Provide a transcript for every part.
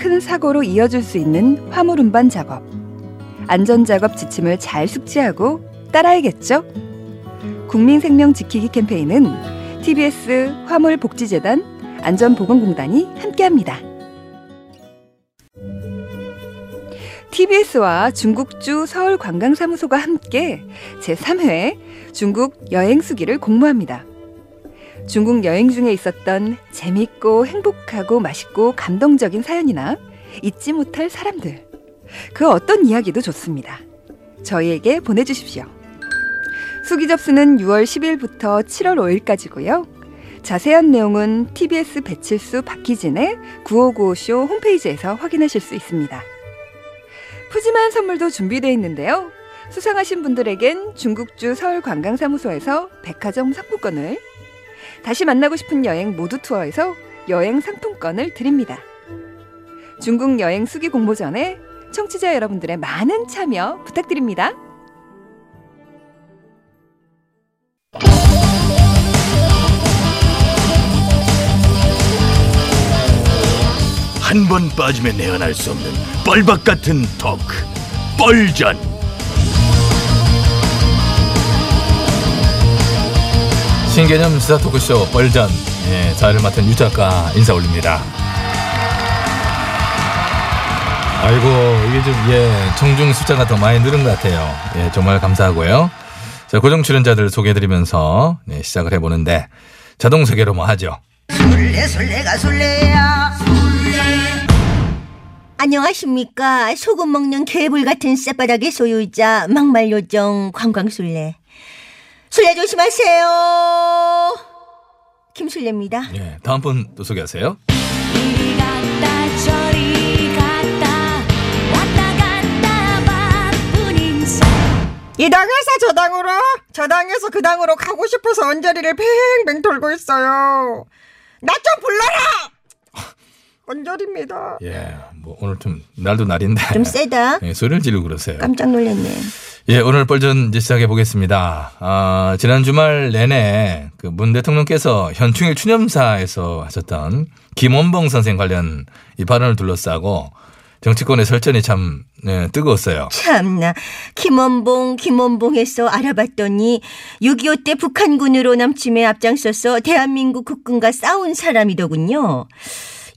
큰 사고로 이어질 수 있는 화물 운반 작업. 안전 작업 지침을 잘 숙지하고 따라야겠죠? 국민 생명 지키기 캠페인은 TBS 화물복지재단 안전보건공단이 함께합니다. TBS와 중국주 서울관광사무소가 함께 제3회 중국 여행수기를 공모합니다. 중국 여행 중에 있었던 재밌고 행복하고 맛있고 감동적인 사연이나 잊지 못할 사람들, 그 어떤 이야기도 좋습니다. 저희에게 보내주십시오. 수기 접수는 6월 10일부터 7월 5일까지고요. 자세한 내용은 TBS 배칠수 박희진의 9595쇼 홈페이지에서 확인하실 수 있습니다. 푸짐한 선물도 준비되어 있는데요. 수상하신 분들에겐 중국주 서울관광사무소에서 백화점 상품권을 다시 만나고 싶은 여행 모두 투어에서 여행 상품권을 드립니다. 중국 여행 수기 공모 전에 청취자 여러분들의 많은 참여 부탁드립니다. 한 번 빠지면 내안할 수 없는 뻘박 같은 토크 뻘전 신개념 시사 토크쇼 뻘전 예, 자리를 맡은 유 작가 인사 올립니다. 아이고 이게 좀 예, 청중 숫자가 더 많이 늘은 것 같아요. 예, 정말 감사하고요. 자, 고정 출연자들 소개해드리면서 네, 시작을 해보는데 자동 소개로 뭐 하죠? 술래 술래가 술래야 안녕하십니까 소금 먹는 개불 같은 쌔바닥의 소유자 막말 요정 관광술래 술래 조심하세요 김술래입니다 예, 다음 분 또 소개하세요. 이리 갔다 저리 갔다 왔다 갔다 바쁜 인생 이 당에서 저 당으로, 저 당에서 그 당으로 가고 싶어서 언저리를 뱅뱅 돌고 있어요. 나 좀 불러라! 언저리입니다. 예, 뭐 오늘 좀 날도 날인데 좀 세다 예, 소리를 지르고 그러세요. 깜짝 놀랐네 예, 오늘 뻘전 이제 시작해 보겠습니다. 아, 지난 주말 내내 그 문 대통령께서 현충일 추념사에서 하셨던 김원봉 선생 관련 이 발언을 둘러싸고 정치권의 설전이 참 네, 뜨거웠어요. 참나 김원봉 김원봉에서 알아봤더니 6.25 때 북한군으로 남침에 앞장서서 대한민국 국군과 싸운 사람이더군요.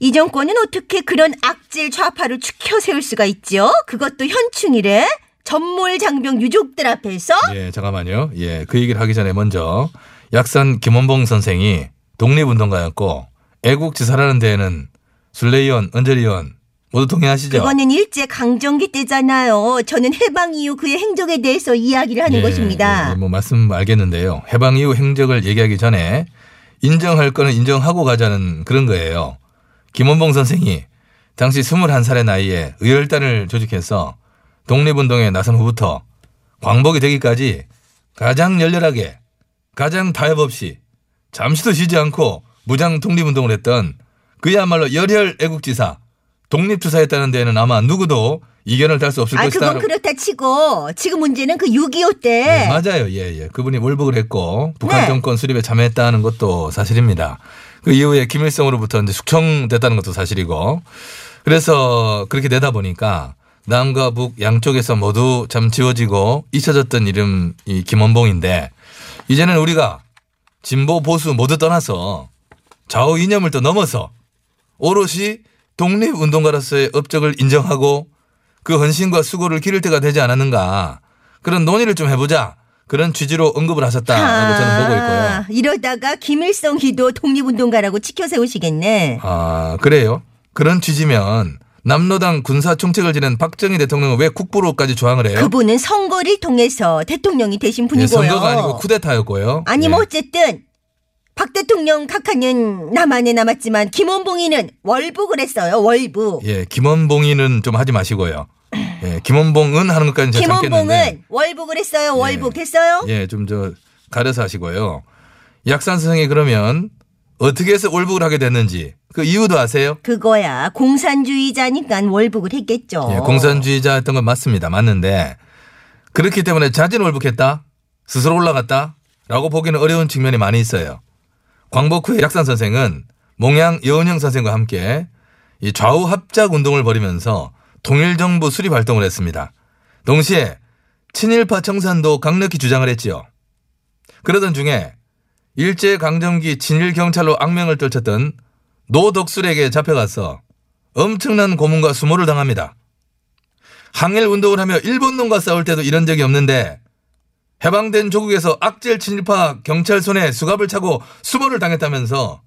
이 정권은 어떻게 그런 악질 좌파를 추켜 세울 수가 있죠? 그것도 현충일에 전몰 장병 유족들 앞에서 예, 잠깐만요. 예, 그 얘기를 하기 전에 먼저 약산 김원봉 선생이 독립운동가였고 애국지사라는 데에는 순례위원, 은절위원 모두 동의하시죠? 그거는 일제 강점기 때잖아요. 저는 해방 이후 그의 행적에 대해서 이야기를 하는 예, 것입니다. 예, 뭐 말씀 알겠는데요. 해방 이후 행적을 얘기하기 전에 인정할 거는 인정하고 가자는 그런 거예요. 김원봉 선생이 당시 21살의 나이에 의열단을 조직해서 독립운동에 나선 후부터 광복이 되기까지 가장 열렬하게 가장 타협 없이 잠시도 쉬지 않고 무장 독립운동을 했던 그야말로 열혈 애국지사 독립투사였다는 데에는 아마 누구도 이견을 달 수 없을 아, 것이다. 그건 그렇다 치고 지금 문제는 그 6.25 때 네, 맞아요. 예, 예. 그분이 월북을 했고 북한 네. 정권 수립에 참여했다는 것도 사실입니다. 그 이후에 김일성으로부터 이제 숙청됐다는 것도 사실이고. 그래서 그렇게 되다 보니까 남과 북 양쪽에서 모두 참 지워지고 잊혀졌던 이름 이 김원봉인데 이제는 우리가 진보 보수 모두 떠나서 좌우 이념을 또 넘어서 오롯이 독립운동가로서의 업적을 인정하고 그 헌신과 수고를 기를 때가 되지 않았는가 그런 논의를 좀 해보자 그런 취지로 언급을 하셨다라고 저는 보고 있고요. 아, 이러다가 김일성 기도 독립운동가라고 치켜 세우시겠네. 아 그래요? 그런 취지면 남로당 군사 총책을 지낸 박정희 대통령은 왜 국부로까지 조항을 해요? 그분은 선거를 통해서 대통령이 되신 예, 분이고요. 선거가 아니고 쿠데타였고요. 아니 예. 뭐 어쨌든 박 대통령 각하는 남한에 남았지만 김원봉이는 월북을 했어요. 월북. 예, 김원봉이는 좀 하지 마시고요. 예, 김원봉은 하는 것까지는 제가 참겠는데. 김원봉은 월북을 했어요. 월북 됐어요? 예, 좀 저 가려서 하시고요. 약산 선생이 그러면 어떻게 해서 월북을 하게 됐는지 그 이유도 아세요? 그거야 공산주의자니까 월북을 했겠죠. 예, 공산주의자였던 건 맞습니다. 맞는데 그렇기 때문에 자진 월북했다? 스스로 올라갔다? 라고 보기는 어려운 측면이 많이 있어요. 광복 후에 약산 선생은 몽양 여은영 선생과 함께 이 좌우 합작 운동을 벌이면서 통일정부 수립 활동을 했습니다. 동시에 친일파 청산도 강력히 주장을 했지요. 그러던 중에 일제 강점기 친일경찰로 악명을 떨쳤던 노덕술에게 잡혀가서 엄청난 고문과 수모를 당합니다. 항일 운동을 하며 일본놈과 싸울 때도 이런 적이 없는데 해방된 조국에서 악질 친일파 경찰 손에 수갑을 차고 수모를 당했다면서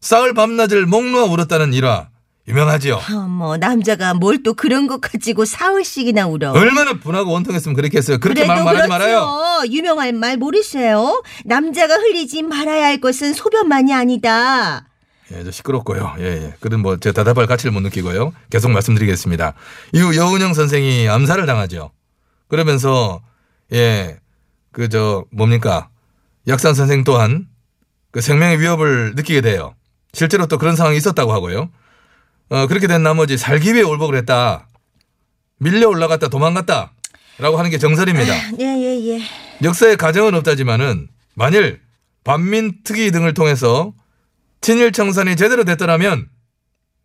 싸울 밤낮을 목 놓아 울었다는 일화 유명하지요. 어머 뭐 남자가 뭘 또 그런 것 가지고 사흘씩이나 울어. 얼마나 분하고 원통했으면 그렇게 했어요. 그렇게 말 말하지 그렇죠. 말아요. 유명할 말 모르세요? 남자가 흘리지 말아야 할 것은 소변만이 아니다. 예, 저 시끄럽고요. 예, 예. 그런 뭐 제가 대답할 가치를 못 느끼고요. 계속 말씀드리겠습니다. 이후 여운영 선생이 암살을 당하죠. 그러면서 예, 그 저 뭡니까 약산 선생 또한 그 생명의 위협을 느끼게 돼요. 실제로 또 그런 상황이 있었다고 하고요. 어, 그렇게 된 나머지 살기 위해 올복을 했다. 밀려 올라갔다 도망갔다. 라고 하는 게 정설입니다. 예 예 예. 역사에 가정은 없다지만은 만일 반민특위 등을 통해서 친일 청산이 제대로 됐더라면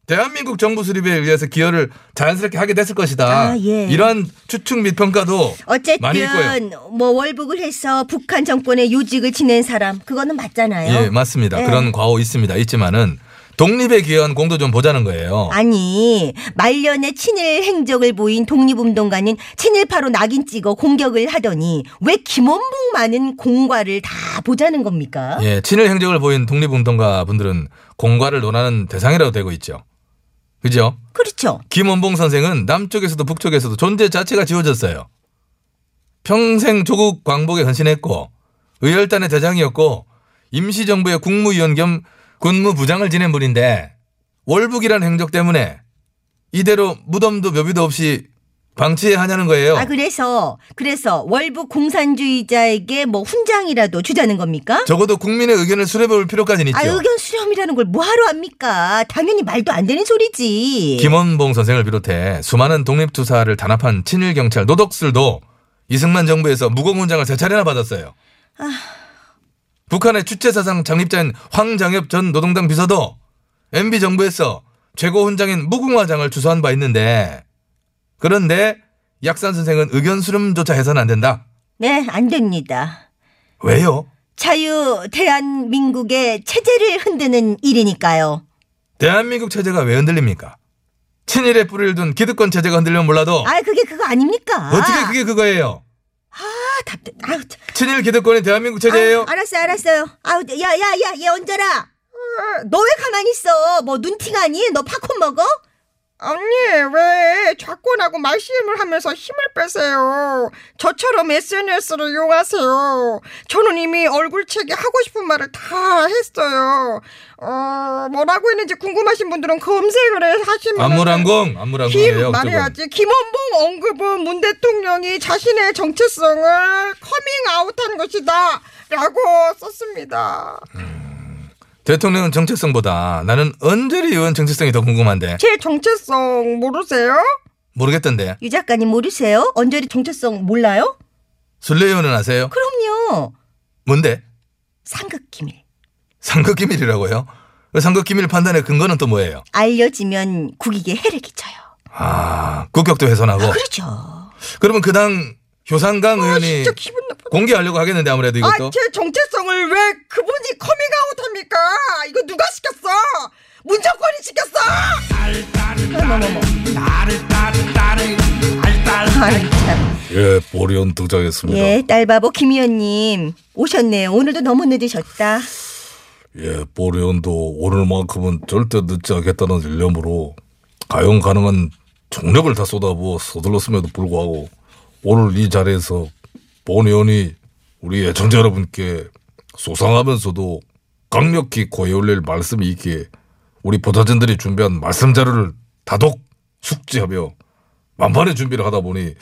대한민국 정부 수립에 의해서 기여를 자연스럽게 하게 됐을 것이다. 아, 예. 이러한 추측 및 평가도 많이 있고요. 어쨌든 뭐 월북을 해서 북한 정권의 요직을 지낸 사람 그거는 맞잖아요. 예, 맞습니다. 예. 그런 과오 있습니다. 있지만은 독립에 기여한 공도 좀 보자는 거예요. 아니 말년에 친일 행적을 보인 독립운동가는 친일파로 낙인 찍어 공격을 하더니 왜 김원봉만은 공과를 다 보자는 겁니까? 예, 친일 행적을 보인 독립운동가 분들은 공과를 논하는 대상이라고 되고 있죠. 그죠? 그렇죠. 김원봉 선생은 남쪽에서도 북쪽에서도 존재 자체가 지워졌어요. 평생 조국 광복에 헌신했고 의열단의 대장이었고 임시정부의 국무위원 겸 군무부장을 지낸 분인데 월북이라는 행적 때문에 이대로 무덤도 묘비도 없이 방치해야 하냐는 거예요. 아 그래서 그래서 월북 공산주의자에게 뭐 훈장이라도 주자는 겁니까? 적어도 국민의 의견을 수렴해볼 필요까지는 있죠. 아 의견 수렴이라는 걸 뭐하러 합니까? 당연히 말도 안 되는 소리지. 김원봉 선생을 비롯해 수많은 독립투사를 단합한 친일 경찰 노덕술도 이승만 정부에서 무공 훈장을 세 차례나 받았어요. 북한의 주체사상 창립자인 황장엽 전 노동당 비서도 MB 정부에서 최고 훈장인 무궁화장을 주소한 바 있는데 그런데 약산 선생은 의견 수렴조차 해서는 안 된다. 네, 안 됩니다. 왜요? 자유 대한민국의 체제를 흔드는 일이니까요. 대한민국 체제가 왜 흔들립니까? 친일의 뿌리를 둔 기득권 체제가 흔들리면 몰라도 아 그게 그거 아닙니까? 어떻게 그게 그거예요? 아 답답. 아우, 참. 친일 기득권이 대한민국 체제예요? 아, 알았어요, 알았어요. 아우, 야, 야, 야, 얘 얹어라. 어, 너왜 가만히 있어? 뭐 눈팅하니? 너 팝콘 먹어? 언니 왜 좌권하고 말씨름을 하면서 힘을 빼세요? 저처럼 SNS를 이용하세요. 저는 이미 얼굴책에 하고 싶은 말을 다 했어요. 어 뭐라고 했는지 궁금하신 분들은 검색을 해 하시면 안무랑공 김 안무랑공이에요. 말해야지. 김원봉 언급은 문 대통령이 자신의 정체성을 커밍아웃한 것이다 라고 썼습니다 대통령은 정체성보다 나는 언저리 의원 정체성이 더 궁금한데 제 정체성 모르세요? 모르겠던데. 유 작가님 모르세요? 언저리 정체성 몰라요? 술래요는 아세요? 그럼요. 뭔데? 상극기밀. 상극기밀이라고요? 그 상극기밀 판단의 근거는 또 뭐예요? 알려지면 국익에 해를 끼쳐요. 아, 국격도 훼손하고. 그렇죠. 그러면 그 당 효상강 의원이 진짜 기분. 공개하려고 하겠는데 아무래도 이것도. 아, 제 정체성을 왜 그분이 커밍아웃 합니까? 이거 누가 시켰어? 문정권이 시켰어! 아이, 참. 예, 보리온 등장했습니다. 예, 딸바보 김 의원님 오셨네요. 오늘도 너무 늦으셨다. 예, 보리온도 오늘만큼은 절대 늦지 않겠다는 일념으로 가용 가능한 정력을 다 쏟아부어 서둘렀음에도 불구하고 오늘 이 자리에서 본 의원이 우리 애청자 여러분께 소상하면서도 강력히 고해 올릴 말씀이 있기에 우리 보좌진들이 준비한 말씀 자료를 다독 숙지하며 만반의 준비를 하다 보니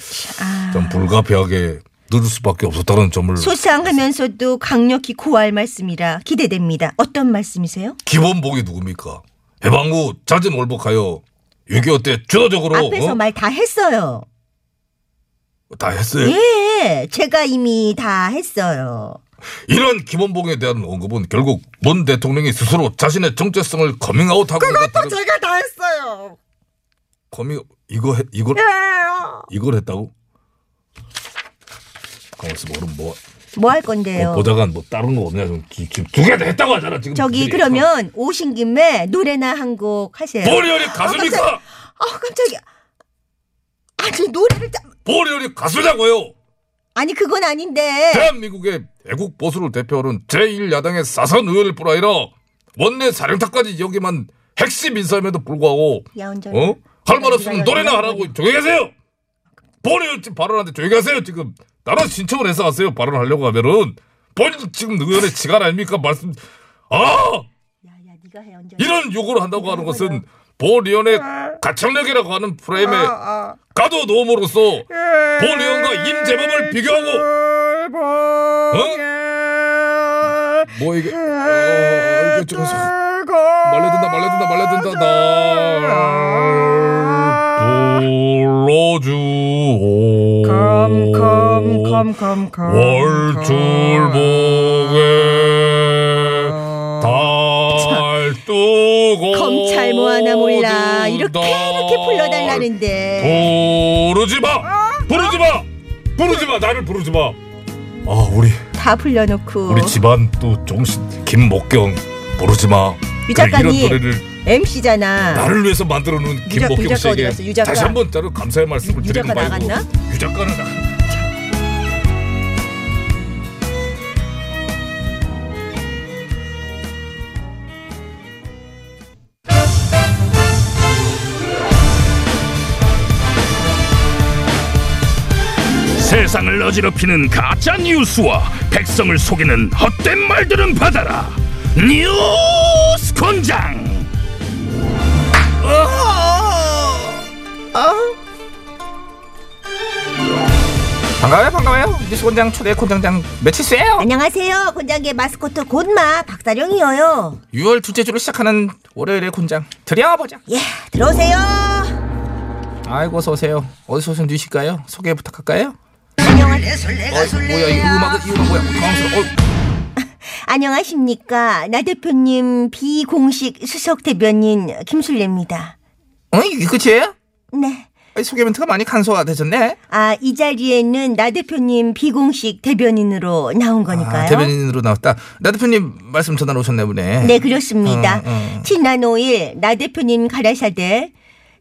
좀 불가피하게 늦을 수밖에 없었다는 점을 소상하면서도 강력히 고할 말씀이라 기대됩니다. 어떤 말씀이세요? 기본복이 누굽니까? 해방 후 자진 월복하여 6.25때 주도적으로 앞에서 어? 말다 했어요. 다 했어요. 예, 제가 이미 다 했어요. 이런 기본복에 대한 언급은 결국 문 대통령이 스스로 자신의 정체성을 커밍아웃하고 그것도 제가 다 했어요. 커밍 이거 해- 이걸 예. 이걸 했다고? 가만있어 봐. 그럼 뭐 뭐 할 건데요? 어, 보좌관 뭐 다른 거 없냐? 지금 지금 두 개 다 했다고 하잖아 지금. 저기. 그러면 오신 김에 노래나 한 곡 하세요. 보리언이 가수입니까? 아 깜짝이야. 아니 노래를 짜... 보리언이 가수냐고요? 아니 그건 아닌데. 대한민국의 애국 보수를 대표하는 제1야당의 사선 의원일 뿐 아니라 원내 사령탑까지 여기만 핵심 인사임에도 불구하고 야. 어? 할말 없으면 노래나 하라고 조용히 하세요. 본의원 지금 발언하는데 조용히 하세요. 지금 나는 신청을 해서 하세요. 발언하려고 하면은 본인 지금 의원의 지간 아닙니까? 말씀 아 야 야 네가 해. 이런 요구를 한다고 하는 것은 본의원의 가창력이라고 하는 프레임에 아, 가도 노음으로써 예. 본의원과 임재범을 비교하고 어? 뭐 이게? 어, 이게 좀 말려든다 말려든다 말려든다. 날 불러주오. 컴컴컴컴컴 월출목 뭐 하나 몰라. 이렇게 이렇게 불러달라는데 부르지 마 부르지 마 부르지 마 나를 부르지 마아 우리 다 불러놓고. 우리 집안 또 정신 김목경 부르지 마유 그래, 이런 작가님 MC잖아. 나를 위해서 만들어 놓은 어디 씨에게. 다시 한번 따로 감사의 말씀을 유 드리는 바이고? 유 작가는 세상을 어지럽히는 가짜 뉴스와 백성을 속이는 헛된 말들은 받아라. 뉴스 권장. 반가워요 반가워요 뉴스 권장 초대 콘장장 며칠째요 안녕하세요. 곤장계 마스코트 곤마 박사령이에요. 6월 둘째 주를 시작하는 월요일의 곤장 들여보자 예, 들어오세요. 아이고 어서 오세요 어디서 오신 뉴실까요 소개 부탁할까요 안녕하세요. 어, 뭐야 이 음악은 이 음악 뭐야 당황스러워 어, 안녕하십니까. 나 대표님 비공식 수석 대변인 김술래입니다. 어 이게 끝이에요 네. 아니, 소개 멘트가 많이 간소화되셨네 아, 이 자리에는 나 대표님 비공식 대변인으로 나온 거니까요. 아, 대변인으로 나왔다 나 대표님 말씀 전하러 오셨네 보네 네, 그렇습니다. 어, 어. 지난 5일 나 대표님 가라사대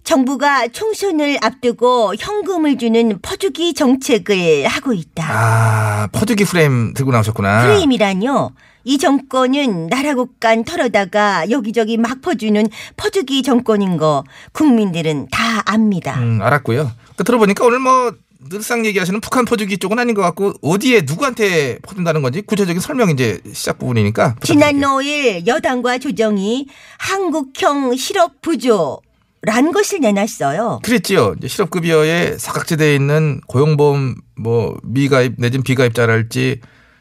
정부가 총선을 앞두고 현금을 주는 퍼주기 정책을 하고 있다. 아 퍼주기 프레임 들고 나오셨구나 프레임이라뇨. 이 정권은 나라 곳간 털어다가 여기저기 막 퍼주는 퍼주기 정권인 거 국민들은 다 압니다. 음, 알았고요. 그 들어보니까 오늘 뭐 늘상 얘기하시는 북한 퍼주기 쪽은 아닌 것 같고 어디에 누구한테 퍼준다는 건지 구체적인 설명 이제 시작 부분이니까 지난 부탁드릴게요. 5일 여당과 조정이 한국형 실업 부조 란 것을 내놨어요. 그랬지요. 이제 실업급여에 사각지대에 있는 고용보험 뭐 미가입 내진 비가입자랄지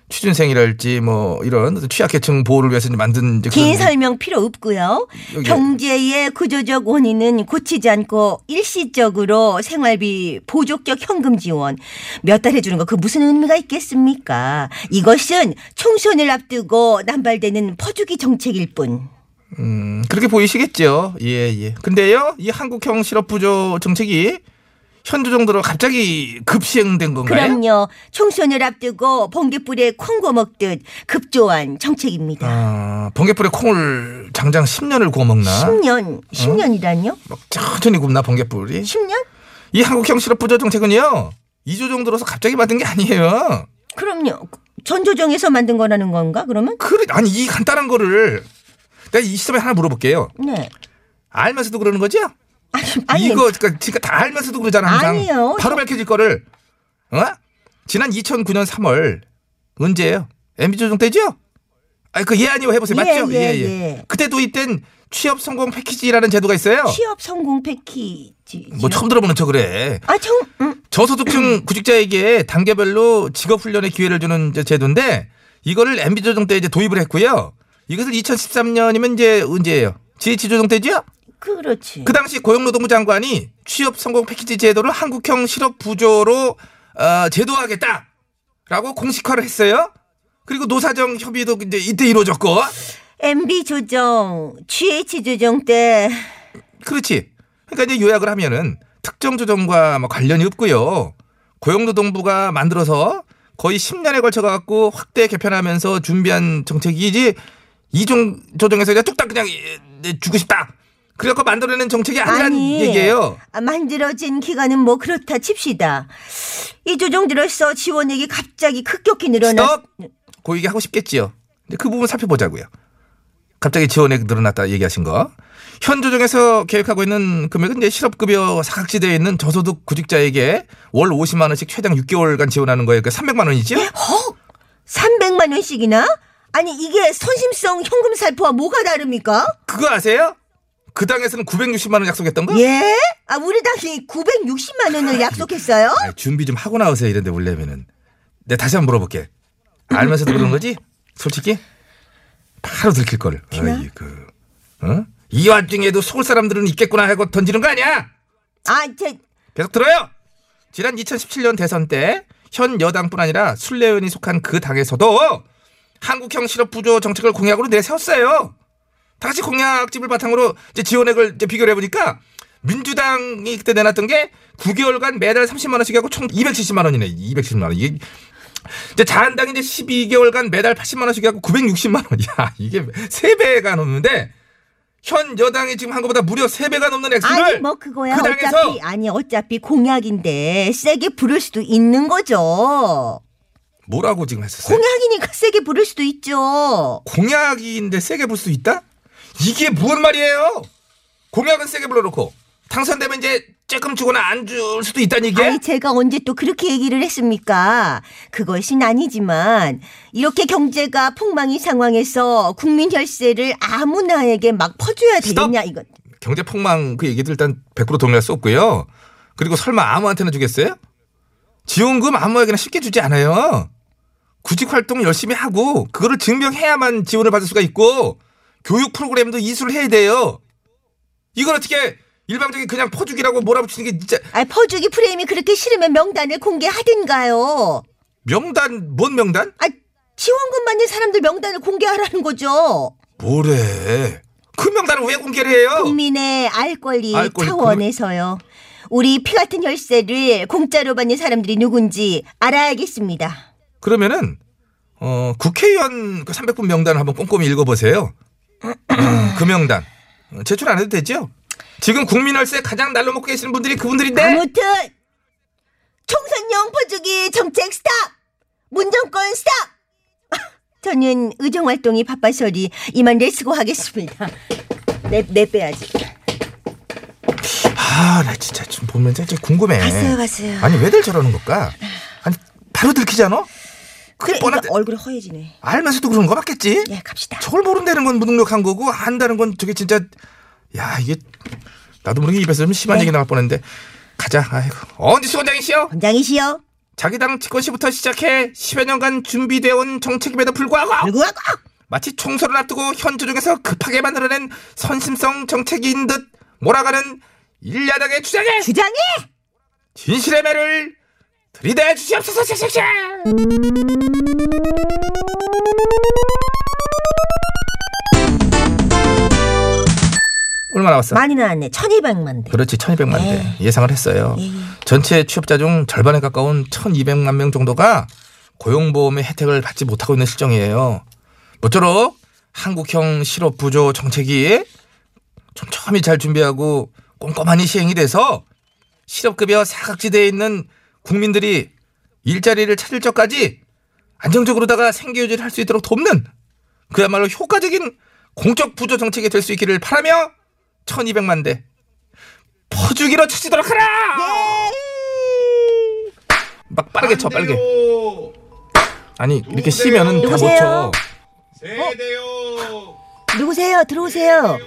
취준생이랄지 뭐 이런 취약계층 보호를 위해서 만든 긴 설명 필요 없고요. 여기- 경제의 구조적 원인은 고치지 않고 일시적으로 생활비 보조적 현금 지원 몇 달 해주는 거 그 무슨 의미가 있겠습니까? 이것은 총선을 앞두고 남발되는 퍼주기 정책일 뿐. 음, 그렇게 보이시겠죠. 예, 예. 근데요, 이 한국형 실업 부조 정책이 현재 정도로 갑자기 급시행된 건가요? 그럼요. 총선을 앞두고 번개불에 콩고 먹듯 급조한 정책입니다. 아, 번개불에 콩을 장장 10년을 구워 먹나? 10년, 10년이라뇨? 막 천천히 굽나 번개불이? 10년? 이 한국형 실업 부조 정책은요. 2조 정도로서 갑자기 만든 게 아니에요. 그럼요. 전조정에서 만든 거라는 건가, 그러면? 그래, 아니 이 간단한 거를 내가 이 시점에 하나 물어볼게요. 네. 알면서도 그러는 거죠? 아니, 아니 이거 그러니까 지금 다 알면서도 그러잖아 항상. 아니에요. 바로 밝혀질 거를. 어? 지난 2009년 3월 언제예요? MB 조정 때죠? 아니 그예 아니요 해보세요. 예, 맞죠? 예, 예. 그때도 이땐 취업 성공 패키지라는 제도가 있어요. 취업 성공 패키지. 뭐 처음 들어보는 척 그래. 아, 정, 음, 저소득층 구직자에게 단계별로 직업 훈련의 기회를 주는 제도인데 이거를 MB 조정 때 이제 도입을 했고요. 이것을 2013년이면 이제 언제예요? GH 조정 때죠? 그렇지. 그 당시 고용노동부 장관이 취업 성공 패키지 제도를 한국형 실업 부조로 어, 제도화하겠다라고 공식화를 했어요. 그리고 노사정 협의도 이제 이때 이루어졌고 MB 조정, GH 조정 때 그렇지. 그러니까 이제 요약을 하면은 특정 조정과 뭐 관련이 없고요. 고용노동부가 만들어서 거의 10년에 걸쳐 갖고 확대 개편하면서 준비한 정책이지 이종 조정에서 그냥 뚝딱 그냥 예, 주고 싶다. 그래갖고 만들어내는 정책이 아니란 아니, 얘기예요. 아, 만들어진 기간은 뭐 그렇다 칩시다. 이 조정 들어서 지원액이 갑자기 급격히 늘어나. 스톱! 그 얘기 하고 싶겠지요. 근데 그 부분 살펴보자고요. 갑자기 지원액 늘어났다 얘기하신 거. 현 조정에서 계획하고 있는 금액은 이제 실업급여 사각지대에 있는 저소득 구직자에게 월 50만 원씩 최장 6개월간 지원하는 거예요. 그러니까 300만 원이죠? 헉! 300만 원씩이나? 아니 이게 선심성 현금 살포와 뭐가 다릅니까? 그거 아세요? 그 당에서는 960만 원 약속했던 거? 예? 아 우리 당시 960만 원을 약속했어요? 아, 준비 좀 하고 나오세요. 이런데 원래면은. 내가 다시 한번 물어볼게. 알면서도 그러는 거지? 솔직히? 바로 들킬 거를. 어이, 그, 어? 이 와중에도 서울 사람들은 있겠구나 하고 던지는 거 아니야? 아, 제 계속 들어요. 지난 2017년 대선 때 현 여당뿐 아니라 순례의원이 속한 그 당에서도 한국형 실업 부조 정책을 공약으로 내세웠어요. 다시 공약집을 바탕으로 이제 지원액을 이제 비교를 해보니까 민주당이 그때 내놨던 게 9개월간 매달 30만 원씩 하고 총 270만 원이네. 270만 원. 이게 이제 자한당이 이제 12개월간 매달 80만 원씩 하고 960만 원. 야 이게 3배가 넘는데 현 여당이 지금 한 것보다 무려 3배가 넘는 액수를 아니 뭐 그거야 그 당에서 어차피 아니 어차피 공약인데 세게 부를 수도 있는 거죠. 뭐라고 지금 했었어요? 공약이니까 세게 부를 수도 있죠. 공약인데 세게 불수 있다? 이게 무슨 말이에요? 공약은 세게 불러놓고 당선되면 이제 조금 주거나 안 줄 수도 있다는 얘기야? 아니 제가 언제 또 그렇게 얘기를 했습니까? 그것은 아니지만 이렇게 경제가 폭망이 상황에서 국민 혈세를 아무나에게 막 퍼줘야 되겠냐 이건. 경제 폭망 그 얘기들 일단 100% 동의할 수 없고요. 그리고 설마 아무한테나 주겠어요? 지원금 아무에게나 쉽게 주지 않아요. 구직 활동 열심히 하고 그거를 증명해야만 지원을 받을 수가 있고 교육 프로그램도 이수를 해야 돼요. 이걸 어떻게 일방적인 그냥 퍼주기라고 몰아붙이는 게 진짜 아 퍼주기 프레임이 그렇게 싫으면 명단을 공개하든가요. 명단 뭔 명단? 아 지원금 받는 사람들 명단을 공개하라는 거죠. 뭐래? 그 명단을 왜 공개를 해요? 국민의 알 권리 알 권리, 차원에서요. 우리 피 같은 혈세를 공짜로 받는 사람들이 누군지 알아야겠습니다. 그러면은 어, 국회의원 그 300분 명단을 한번 꼼꼼히 읽어보세요. 음, 그 명단 어, 제출 안 해도 되죠? 지금 국민월세 가장 날로 먹고 계시는 분들이 그분들인데 아무튼 총선용 퍼주기 정책 스탑! 문정권 스탑! 저는 의정 활동이 바빠서리 이만 내쓰고 하겠습니다. 내, 내 빼야지. 아, 나 진짜 좀 보면서 진짜 궁금해. 갔어요, 갔어요. 아니 왜들 저러는 걸까? 아니 바로 들키지 않아? 그래, 뻔한데- 얼굴이 허해지네. 알면서도 그런 거 맞겠지? 예, 갑시다. 저걸 모른다는 건 무능력한 거고 안다는 건 저게 진짜 야 이게 나도 모르게 입에서 좀 심한 네. 얘기 나올 뻔했는데 가자. 아이고 언제 수원장이시여? 원장이시여. 자기 당 집권 시부터 시작해 10여 년간 준비되어 온 정책임에도 불구하고 불구하고 마치 총선을 앞두고 현 조정에서 급하게 만들어낸 선심성 정책인 듯 몰아가는 일야당의 주장에 주장해. 진실의 매를 들이대 주시옵소서 얼마 나왔어? 많이 나왔네. 1200만 대. 그렇지 1200만 대 네. 예상을 했어요 예. 전체 취업자 중 절반에 가까운 1200만 명 정도가 고용보험의 혜택을 받지 못하고 있는 실정이에요 모쪼록 한국형 실업 부조 정책이 촘촘히 잘 준비하고 꼼꼼하니 시행이 돼서 실업급여 사각지대에 있는 국민들이 일자리를 찾을 적까지 안정적으로다가 생계유지를 할 수 있도록 돕는 그야말로 효과적인 공적 부조 정책이 될 수 있기를 바라며 1200만 대 퍼주기로 쳐지도록 하라 막 빠르게 쳐 빠르게 아니 이렇게 쉬면은 다 못? 쳐 세대요. 누구세요? 들어오세요.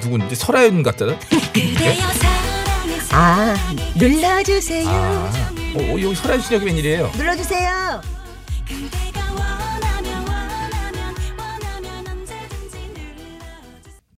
누군지 설아윤 같잖아 사랑해서 아, 눌러주세요. 아 어, 어, 여기 설아윤 씨 여기 웬일이에요 눌러주세요. 그대가